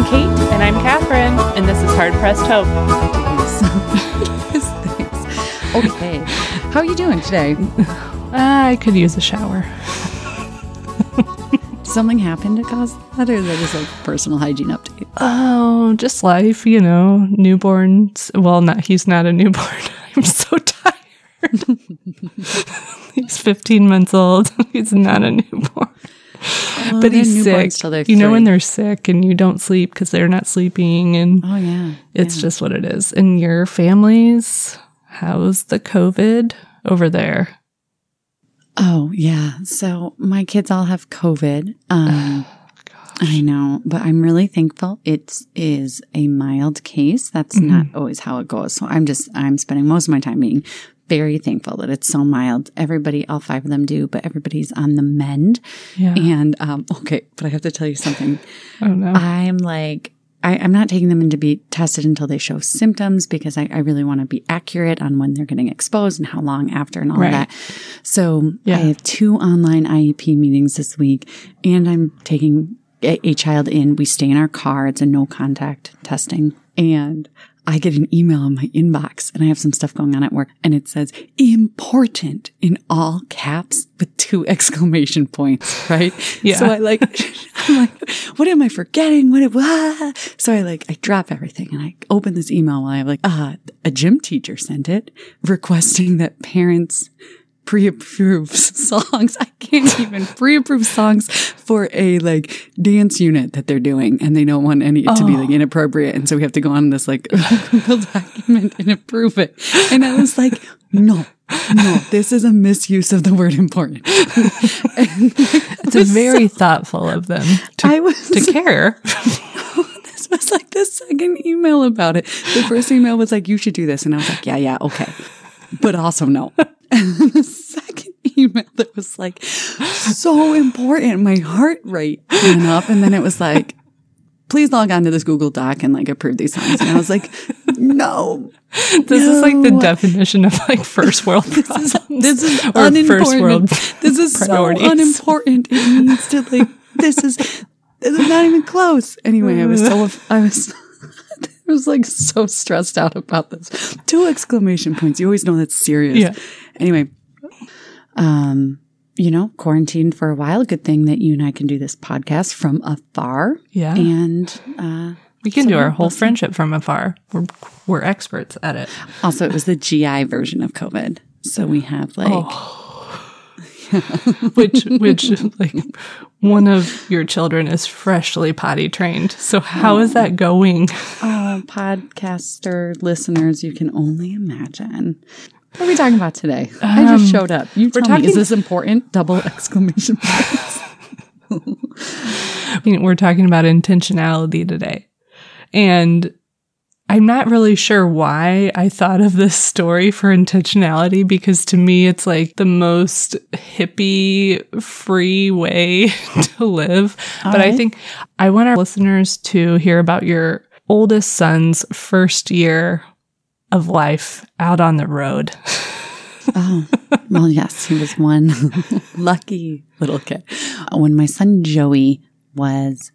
I'm Kate. And I'm Catherine, and this is Hard Pressed Hope. Okay. How are you doing today? Ah, I could use a shower. Something happened to cause that, or is that just like personal hygiene update? Oh, just life, you know, newborns. Well, not he's not a newborn. I'm so tired. he's 15 months old. He's not a newborn. Oh, but he's sick. You know when they're sick and you don't sleep because they're not sleeping, and Oh yeah. it's yeah. just what it is. And your families, how's the COVID over there? Oh yeah. So my kids all have COVID. Um I know, but I'm really thankful it is a mild case. That's not always how it goes. So I'm just I'm spending most of my time being very thankful that it's so mild. Everybody, all five of them do, but everybody's on the mend. Yeah. And um, okay, but I have to tell you something. Oh no. I'm like, I, I'm not taking them in to be tested until they show symptoms because I, I really want to be accurate on when they're getting exposed and how long after and all Right. that. So Yeah. I have two online IEP meetings this week and I'm taking a, a child in. We stay in our car. It's a no contact testing and I get an email in my inbox and I have some stuff going on at work and it says important in all caps with two exclamation points, right? Yeah. So I like, I'm like, what am I forgetting? What, what? So I like, I drop everything and I open this email while I'm like, uh, a gym teacher sent it requesting that parents pre-approve songs. I can't even pre-approve songs for a like dance unit that they're doing and they don't want any to be like oh. inappropriate. And so we have to go on this like Google document and approve it. And I was like, no, no, this is a misuse of the word important. And, like, It's very thoughtful of them to, I was to care. this was like the second email about it. The first email was like, you should do this. And I was like, yeah, yeah, okay. But also no. And the second email that was like so important, my heart rate went up. And then it was like, please log on to this Google Doc and like approve these songs. And I was like, no. This is like the definition of like first world problems. This is or unimportant. first world this is priorities. so unimportant. It needs to like this is this is not even close. Anyway, I was so I was I was like so stressed out about this. Two exclamation points. You always know that's serious. Yeah. Anyway, um, you know, quarantined for a while. Good thing that you and I can do this podcast from afar. Yeah. And uh We can do our whole friendship from afar. We're, we're experts at it. also it was the GI version of COVID. So we have like Which, which, like, one of your children is freshly potty trained. So how is that going? Oh, podcaster listeners, you can only imagine. What are we talking about today? I just um, showed up. You tell Me, is this important? Double exclamation points. I mean, we're talking about intentionality today. And I'm not really sure why I thought of this story for intentionality because to me it's like the most hippie free way to live. but I think I want our listeners to hear about your oldest son's first year of life out on the road. oh, well, yes, he was one lucky little kid. When my son Joey was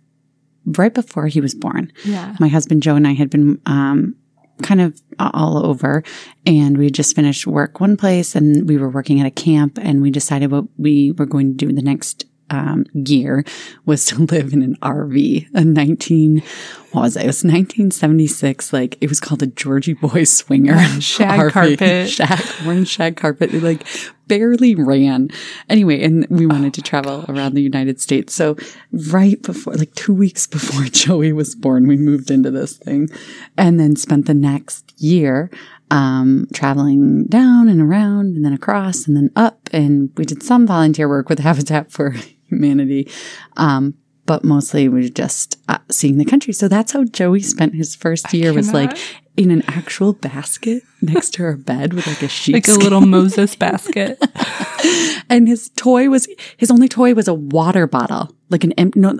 right before he was born, Yeah. my husband Joe and I had been um, kind of all over, and we had just finished work one place, and we were working at a camp, and we decided what we were going to do the next um, year was to live in an RV, a 19, what was it? It was 1976. Like it was called a Georgie Boy Swinger Shag RV. carpet. shag, orange shag carpet. It like barely ran. Anyway, and we wanted to travel around the United States. So right before, like two weeks before Joey was born, we moved into this thing and then spent the next year um, traveling down and around and then across and then up. And we did some volunteer work with Habitat for Humanity. Um, but mostly we were just uh, seeing the country. So that's how Joey spent his first year was like in an actual basket next to our bed with like a sheet Like a little Moses basket. and his toy was his only toy was a water bottle, like an em- no,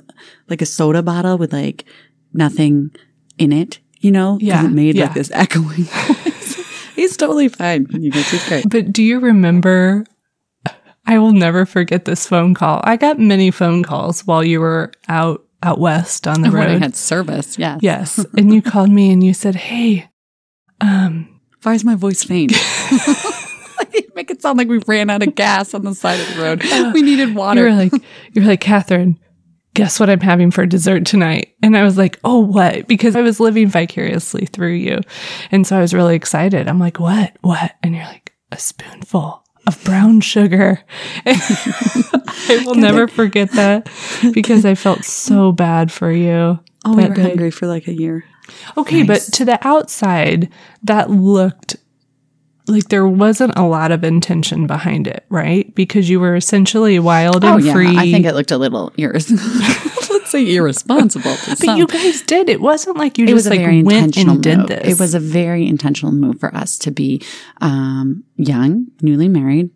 like a soda bottle with like nothing in it. You know, Yeah, it made yeah. like this echoing noise. He's totally fine. You he's great. But do you remember? I will never forget this phone call. I got many phone calls while you were out out west on the When I road. had service, yeah. yes. And you called me and you said, Hey, um, Why is my voice faint? Make it sound like we ran out of gas on the side of the road. We needed water. you were like, you were like, Catherine, guess what I'm having for dessert tonight? And I was like, oh, what? Because I was living vicariously through you. And so I was really excited. I'm like, what? What? And you're like, a spoonful of brown sugar. I will never forget that because I felt so bad for you. oh, we were day. hungry for like a year. Okay, Nice. but to the outside, that looked like there wasn't a lot of intention behind it, right? Because you were essentially wild and oh, free. Oh, I think it looked a little irres- let's say irresponsible. To but some. you guys did. It wasn't like you it was just a like very went intentional and did this. It was a very intentional move for us to be um, young, newly married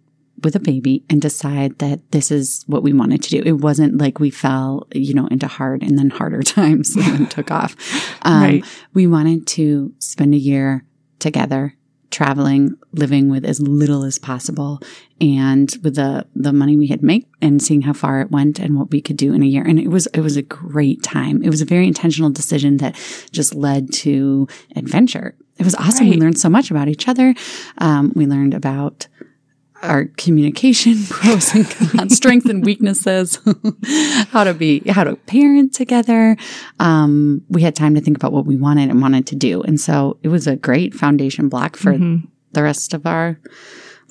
with a baby and decide that this is what we wanted to do. It wasn't like we fell, you know, into hard and then harder times and then took off. Um, Right. We wanted to spend a year together traveling, living with as little as possible and with the the money we had made and seeing how far it went and what we could do in a year. And it was it was a great time. It was a very intentional decision that just led to adventure. It was awesome. We learned so much about each other. Um, we learned about our communication pros and cons, strengths and weaknesses, how to be, how to parent together. Um, we had time to think about what we wanted and wanted to do. And so it was a great foundation block for Mm-hmm. the rest of our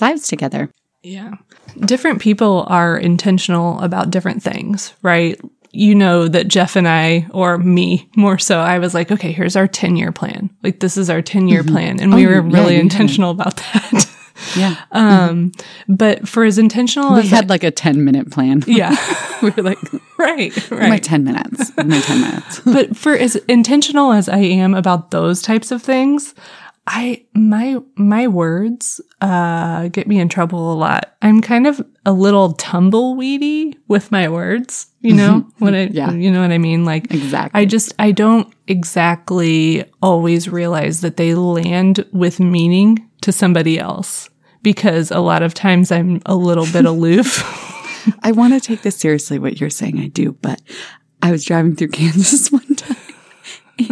lives together. Yeah. Different people are intentional about different things, right? You know that Jeff and I, or me more so, I was like, okay, here's our 10 year plan. Like, this is our 10 year plan. And we Oh, were really had. intentional about that. Yeah. um, but for as intentional we as had like a 10 minute plan. yeah, we were like, right, right. my 10 minutes, my 10 minutes. but for as intentional as I am about those types of things, I my my words uh get me in trouble a lot. I'm kind of a little tumbleweedy with my words, you know? What I Yeah. you know what I mean? Like Exactly. I just I don't exactly always realize that they land with meaning to somebody else because a lot of times I'm a little bit aloof. I want to take this seriously, what you're saying. I do, but I was driving through Kansas one time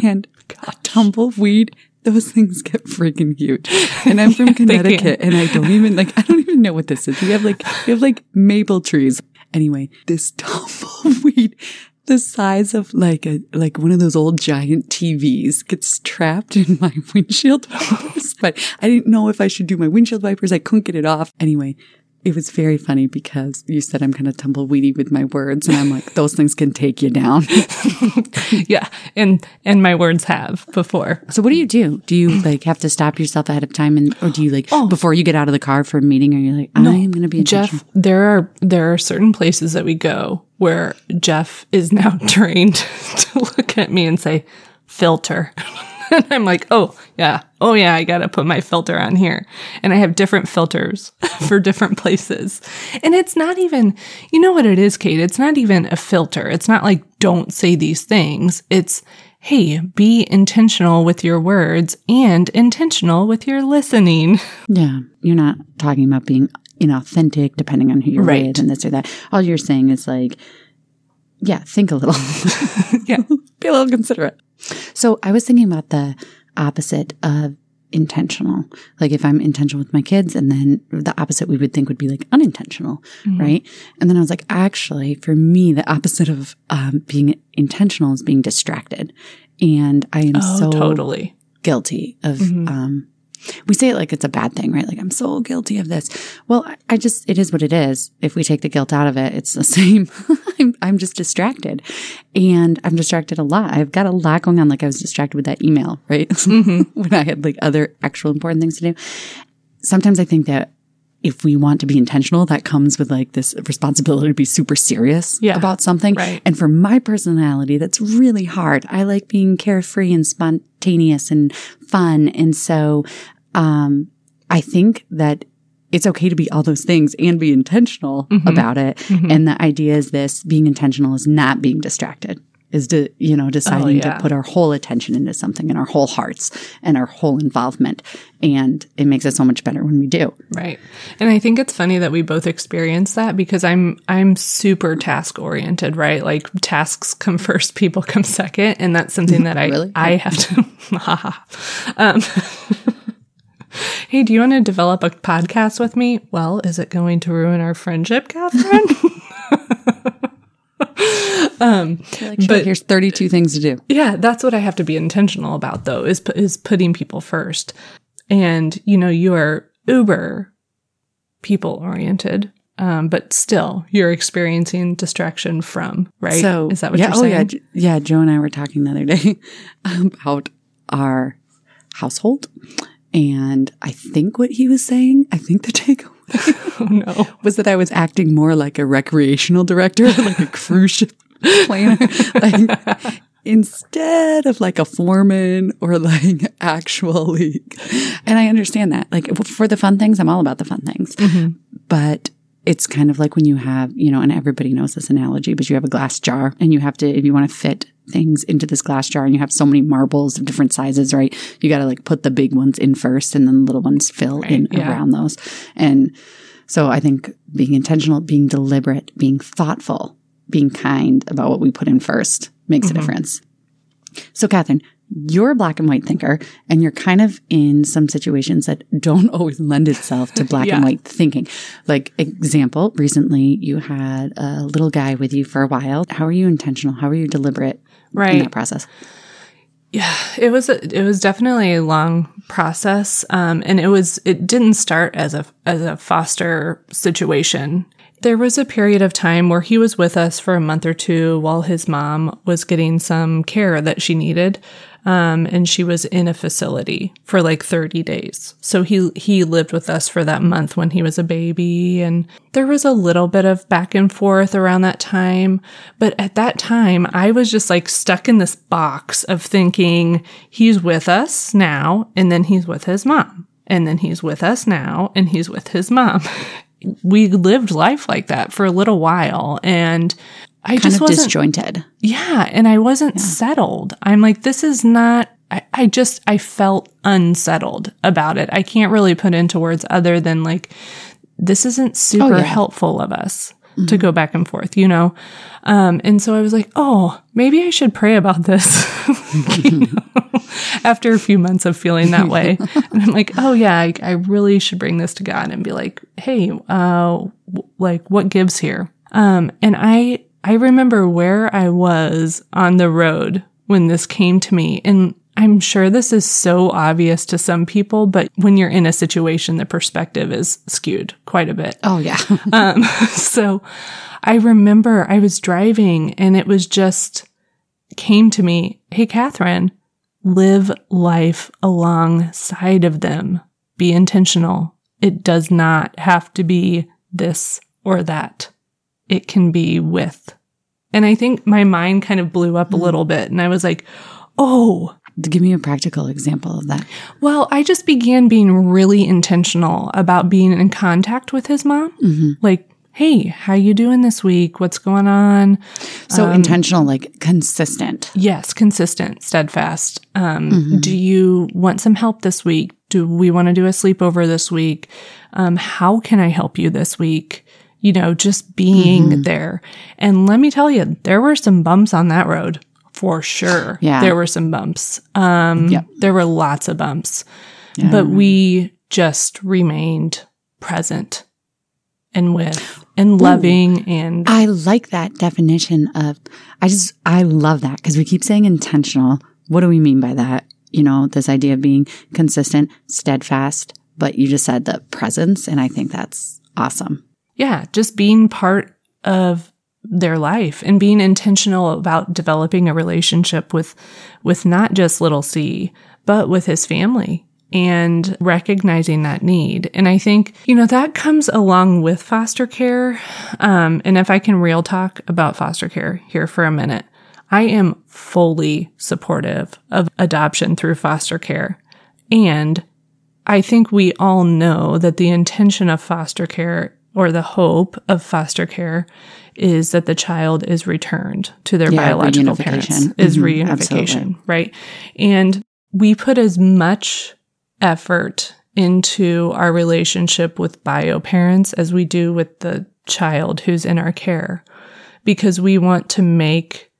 and a tumbleweed, those things get freaking huge. And I'm from can. Connecticut and I don't even like, I don't even know what this is. We have like, we have like maple trees. Anyway, this tumbleweed, the size of like a, like one of those old giant TVs gets trapped in my windshield wipers. But I didn't know if I should do my windshield wipers. I couldn't get it off. Anyway, it was very funny because you said I'm kind of tumbleweedy with my words, and I'm like, those things can take you down. yeah, and and my words have before. so, what do you do? Do you like have to stop yourself ahead of time, and or do you like oh. before you get out of the car for a meeting? Are you like, I am going to be? Jeff, there are there are certain places that we go where Jeff is now trained to look at me and say, filter. and I'm like, oh yeah, oh yeah, I gotta put my filter on here. And I have different filters for different places. And it's not even, you know what it is, Kate? It's not even a filter. It's not like don't say these things. It's hey, be intentional with your words and intentional with your listening. Yeah, you're not talking about being inauthentic, depending on who you're Right. with and this or that. All you're saying is like, yeah, think a little. Yeah. Be a little considerate. So I was thinking about the opposite of intentional. Like if I'm intentional with my kids, and then the opposite we would think would be like unintentional, right? And then I was like, actually, for me, the opposite of um, being intentional is being distracted. And I am Oh, so totally. guilty of um we say it like it's a bad thing, right? Like I'm so guilty of this. Well, I- just it is what it is. If we take the guilt out of it, it's the same. I'm I'm just distracted. And I'm distracted a lot. I've got a lot going on. Like I was distracted with that email, right? Mm-hmm. when I had like other actual important things to do. Sometimes I think that if we want to be intentional, that comes with like this responsibility to be super serious Yeah. about something. Right. And for my personality, that's really hard. I like being carefree and spontaneous and fun. And so, um, I think that it's okay to be all those things and be intentional about it. And the idea is this being intentional is not being distracted. Is to, you know, deciding Oh, yeah. to put our whole attention into something and our whole hearts and our whole involvement. And it makes it so much better when we do. Right. And I think it's funny that we both experience that because I'm I'm super task oriented, right? Like tasks come first, people come second, and that's something that I Really? I have to um, Hey, do you want to develop a podcast with me? Well, is it going to ruin our friendship, Catherine? Like, sure, But- here's 32 things to do. Yeah, that's what I have to be intentional about though, is is putting people first. And you know, you are uber people oriented, um, but still you're experiencing distraction from, right? So is that what yeah, you're oh saying? yeah, J- yeah. Joe and I were talking the other day about our household, and I think what he was saying, I think the takeaway Oh no. was that I was acting more like a recreational director, like a cruise ship planner, like instead of like a foreman or like actually. And I understand that. Like for the fun things, I'm all about the fun things. Mm-hmm. But it's kind of like when you have, you know, and everybody knows this analogy, but you have a glass jar and you have to, if you want to fit things into this glass jar and you have so many marbles of different sizes, right? You got to like put the big ones in first and then the little ones fill in yeah. around those. And so I think being intentional, being deliberate, being thoughtful, being kind about what we put in first makes a mm-hmm. difference. So, Catherine, you're a black and white thinker, and you're kind of in some situations that don't always lend itself to black Yeah. and white thinking. Like, example, recently you had a little guy with you for a while. How are you intentional? How are you deliberate in that process? Yeah, it was a, it was definitely a long process, um, and it was it didn't start as a as a foster situation. There was a period of time where he was with us for a month or two while his mom was getting some care that she needed, um, and she was in a facility for like thirty days. So he he lived with us for that month when he was a baby, and there was a little bit of back and forth around that time. But at that time, I was just like stuck in this box of thinking he's with us now, and then he's with his mom, and then he's with us now, and he's with his mom. we lived life like that for a little while, and I Kind just of wasn't disjointed. yeah, and I wasn't settled. I'm like, this is not. I, I just I felt unsettled about it. I can't really put into words other than like, this isn't super yeah. helpful of us to go back and forth, you know. Um, and so I was like, oh, maybe I should pray about this. After a few months of feeling that way, and I'm like, oh yeah, I, I really should bring this to God and be like, hey, uh, w- like what gives here? Um, and I I remember where I was on the road when this came to me, and I'm sure this is so obvious to some people, but when you're in a situation, the perspective is skewed quite a bit. Oh, yeah. Um, so I remember I was driving and it was just came to me, Hey, Catherine, live life alongside of them. Be intentional. It does not have to be this or that. It can be with. And I think my mind kind of blew up a little bit and I was like, Oh, Give me a practical example of that. well, I just began being really intentional about being in contact with his mom. Like, hey, how you doing this week? What's going on? So intentional, like consistent. Yes, consistent, steadfast. Um, Do you want some help this week? Do we want to do a sleepover this week? Um, how can I help you this week? You know, just being there. And let me tell you, there were some bumps on that road for sure. Yeah. There were some bumps. Um, Yep. there were lots of bumps, Yeah. but we just remained present and with and loving and I like that definition of, I just, I love that because we keep saying intentional. What do we mean by that? You know, this idea of being consistent, steadfast, but you just said the presence. And I think that's awesome. Yeah, just being part of their life and being intentional about developing a relationship with with not just little C, but with his family and recognizing that need. And I think, you know, that comes along with foster care. Um, and if I can real talk about foster care here for a minute, I am fully supportive of adoption through foster care. And I think we all know that the intention of foster care or the hope of foster care is that the child is returned to their Yeah, biological parents, is Mhm, reunification, absolutely. right? And we put as much effort into our relationship with bio parents as we do with the child who's in our care because we want to make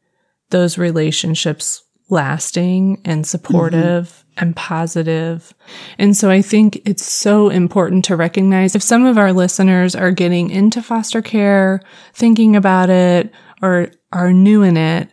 those relationships lasting and supportive and positive. And so I think it's so important to recognize if some of our listeners are getting into foster care, thinking about it, or are new in it,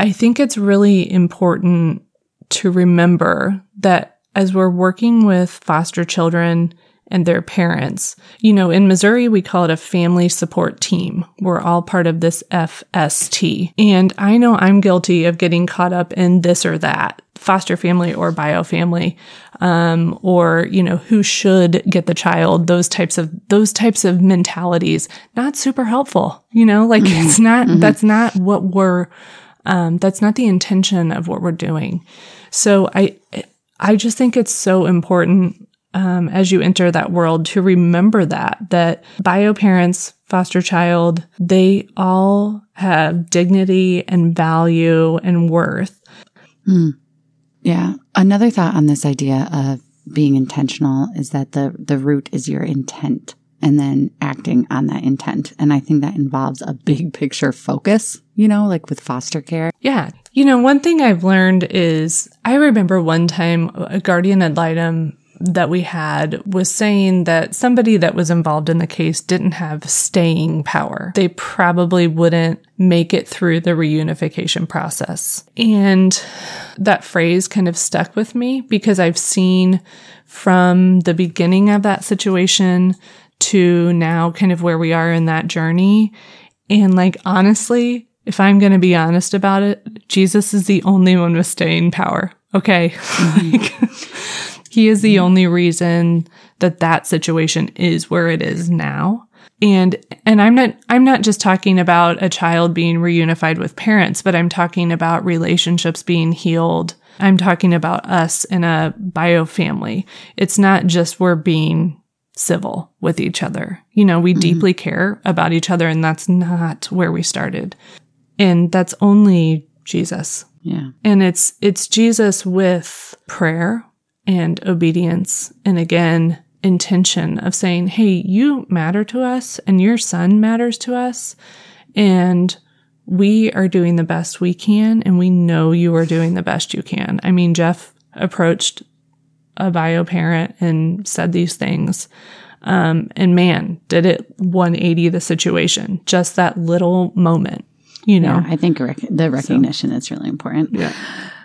I think it's really important to remember that as we're working with foster children and their parents, you know, in Missouri, we call it a family support team. We're all part of this FST. And I know I'm guilty of getting caught up in this or that foster family or bio family, um, or, you know, who should get the child, those types of, those types of mentalities, not super helpful, you know, like it's not, that's not what we're, um, that's not the intention of what we're doing. So I, I just think it's so important um, as you enter that world to remember that that bio parents, foster child, they all have dignity and value and worth. Yeah. Another thought on this idea of being intentional is that the the root is your intent and then acting on that intent. And I think that involves a big picture focus, you know, like with foster care. Yeah. You know, one thing I've learned is I remember one time a guardian ad litem that we had was saying that somebody that was involved in the case didn't have staying power. They probably wouldn't make it through the reunification process. And that phrase kind of stuck with me because I've seen from the beginning of that situation to now kind of where we are in that journey. And like, honestly, if I'm going to be honest about it, Jesus is the only one with staying power. Okay. Mm-hmm. like, he is the mm-hmm. only reason that that situation is where it is now. And, and I'm not, I'm not just talking about a child being reunified with parents, but I'm talking about relationships being healed. I'm talking about us in a bio family. It's not just we're being civil with each other. You know, we mm-hmm. deeply care about each other and that's not where we started. And that's only Jesus. Yeah. And it's it's Jesus with prayer and obedience and again intention of saying, "Hey, you matter to us and your son matters to us and we are doing the best we can and we know you are doing the best you can." I mean, Jeff approached a bio parent and said these things. Um, and man, did it 180 the situation. Just that little moment, you know. Yeah, I think rec- the recognition is really important. Yeah.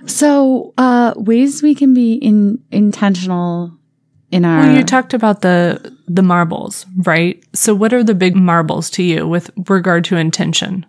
So, uh, ways we can be in intentional in our. Well, you talked about the the marbles, right? So, what are the big marbles to you with regard to intention?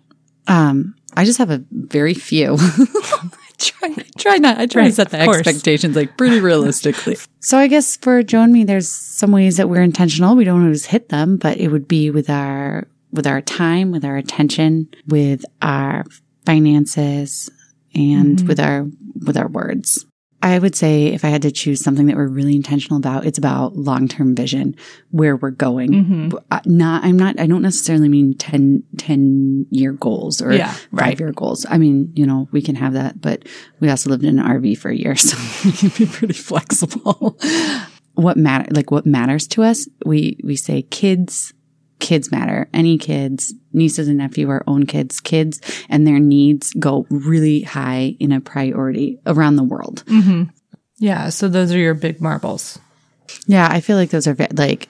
um, I just have a very few. I try, try not. I try Right, to set the expectations like pretty realistically. so I guess for Joe and me, there's some ways that we're intentional. We don't always hit them, but it would be with our with our time, with our attention, with our finances, and with our with our words. I would say if I had to choose something that we're really intentional about, it's about long term vision, where we're going. Mm-hmm. I- Not, I'm not, I don't necessarily mean 10, 10 year goals or Yeah, five year goals. I mean, you know, we can have that, but we also lived in an RV for a year, so we can be pretty flexible. what matter, like what matters to us, we, we say kids, kids matter. Any kids, nieces and nephew, our own kids, kids and their needs go really high in a priority around the world. Mm-hmm. Yeah, so those are your big marbles. Yeah, I feel like those are like,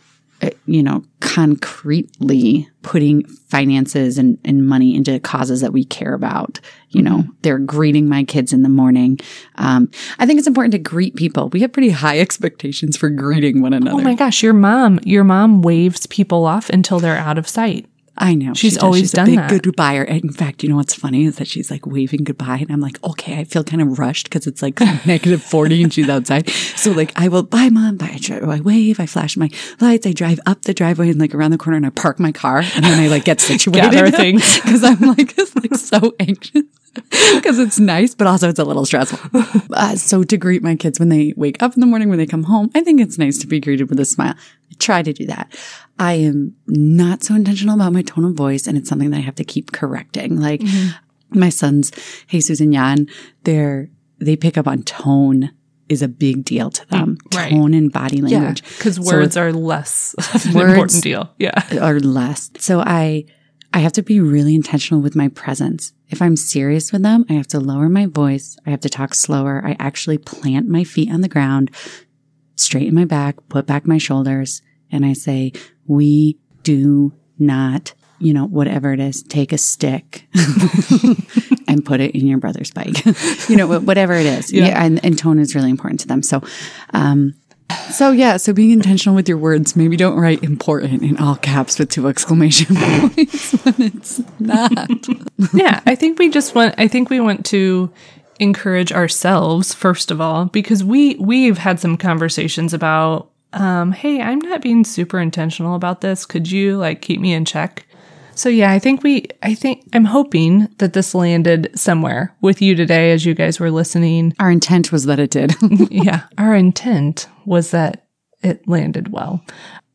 you know, concretely putting finances and, and money into causes that we care about. You know, they're greeting my kids in the morning. Um, I think it's important to greet people. We have pretty high expectations for greeting one another. Oh my gosh, your mom, your mom waves people off until they're out of sight. I know. She's she does. always she's done a big that. good. And in fact, you know what's funny is that she's like waving goodbye, and I'm like, okay, I feel kind of rushed because it's like negative forty and she's outside. So like, I will bye, mom. Bye. I, try, I wave. I flash my lights. I drive up the driveway and like around the corner, and I park my car, and then I like get situated. Gather things. because I'm like, like so anxious. Because it's nice, but also it's a little stressful. Uh, so to greet my kids when they wake up in the morning, when they come home, I think it's nice to be greeted with a smile. Try to do that. I am not so intentional about my tone of voice, and it's something that I have to keep correcting. Like mm-hmm. my sons, Jesus and Jan, they're they pick up on tone is a big deal to them. Mm, right. Tone and body language. Because So words are less an Words- important deal. Yeah. or less. So I I have to be really intentional with my presence. If I'm serious with them, I have to lower my voice. I have to talk slower. I actually plant my feet on the ground, straighten my back, put back my shoulders, and I say, "We do not, you know, whatever it is, take a stick and put it in your brother's bike. you know, whatever it is. Yeah. and, and tone is really important to them. So, um, so yeah, so being intentional with your words. Maybe don't write important in all caps with two exclamation points when it's not. yeah, I think we just want I think we want to encourage ourselves first of all because we we've had some conversations about um hey, I'm not being super intentional about this. Could you like keep me in check? So yeah, I think we I think I'm hoping that this landed somewhere with you today as you guys were listening. Our intent was that it did. yeah, our intent was that it landed well.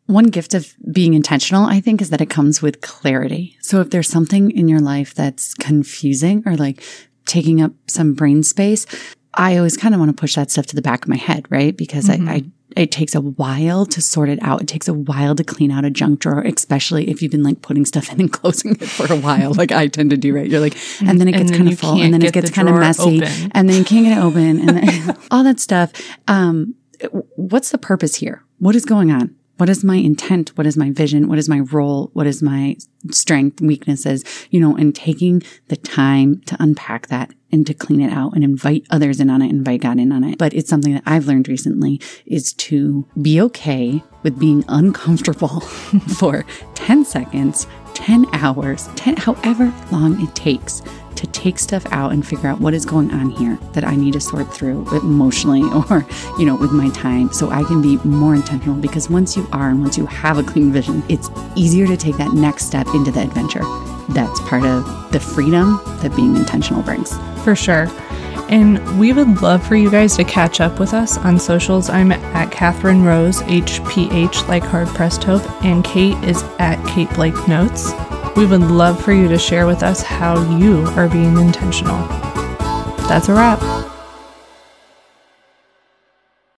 One gift of being intentional, I think, is that it comes with clarity. So if there's something in your life that's confusing or like taking up some brain space, I always kind of want to push that stuff to the back of my head, right? Because I, I, it takes a while to sort it out. It takes a while to clean out a junk drawer, especially if you've been like putting stuff in and closing it for a while, like I tend to do, right? You're like, and then it gets kind of full, and then it gets kind of messy, open. and then you can't get it open, and then, all that stuff. Um, what's the purpose here? What is going on? What is my intent? What is my vision? What is my role? What is my strength, weaknesses? You know, and taking the time to unpack that and to clean it out and invite others in on it, invite God in on it. But it's something that I've learned recently is to be okay with being uncomfortable for 10 seconds, 10 hours, 10, however long it takes to take stuff out and figure out what is going on here that I need to sort through emotionally or, you know, with my time so I can be more intentional because once you are and once you have a clean vision, it's easier to take that next step into the adventure. That's part of the freedom that being intentional brings. For sure. And we would love for you guys to catch up with us on socials. I'm at Catherine Rose, HPH, like hard pressed hope, and Kate is at Kate Blake Notes. We would love for you to share with us how you are being intentional. That's a wrap.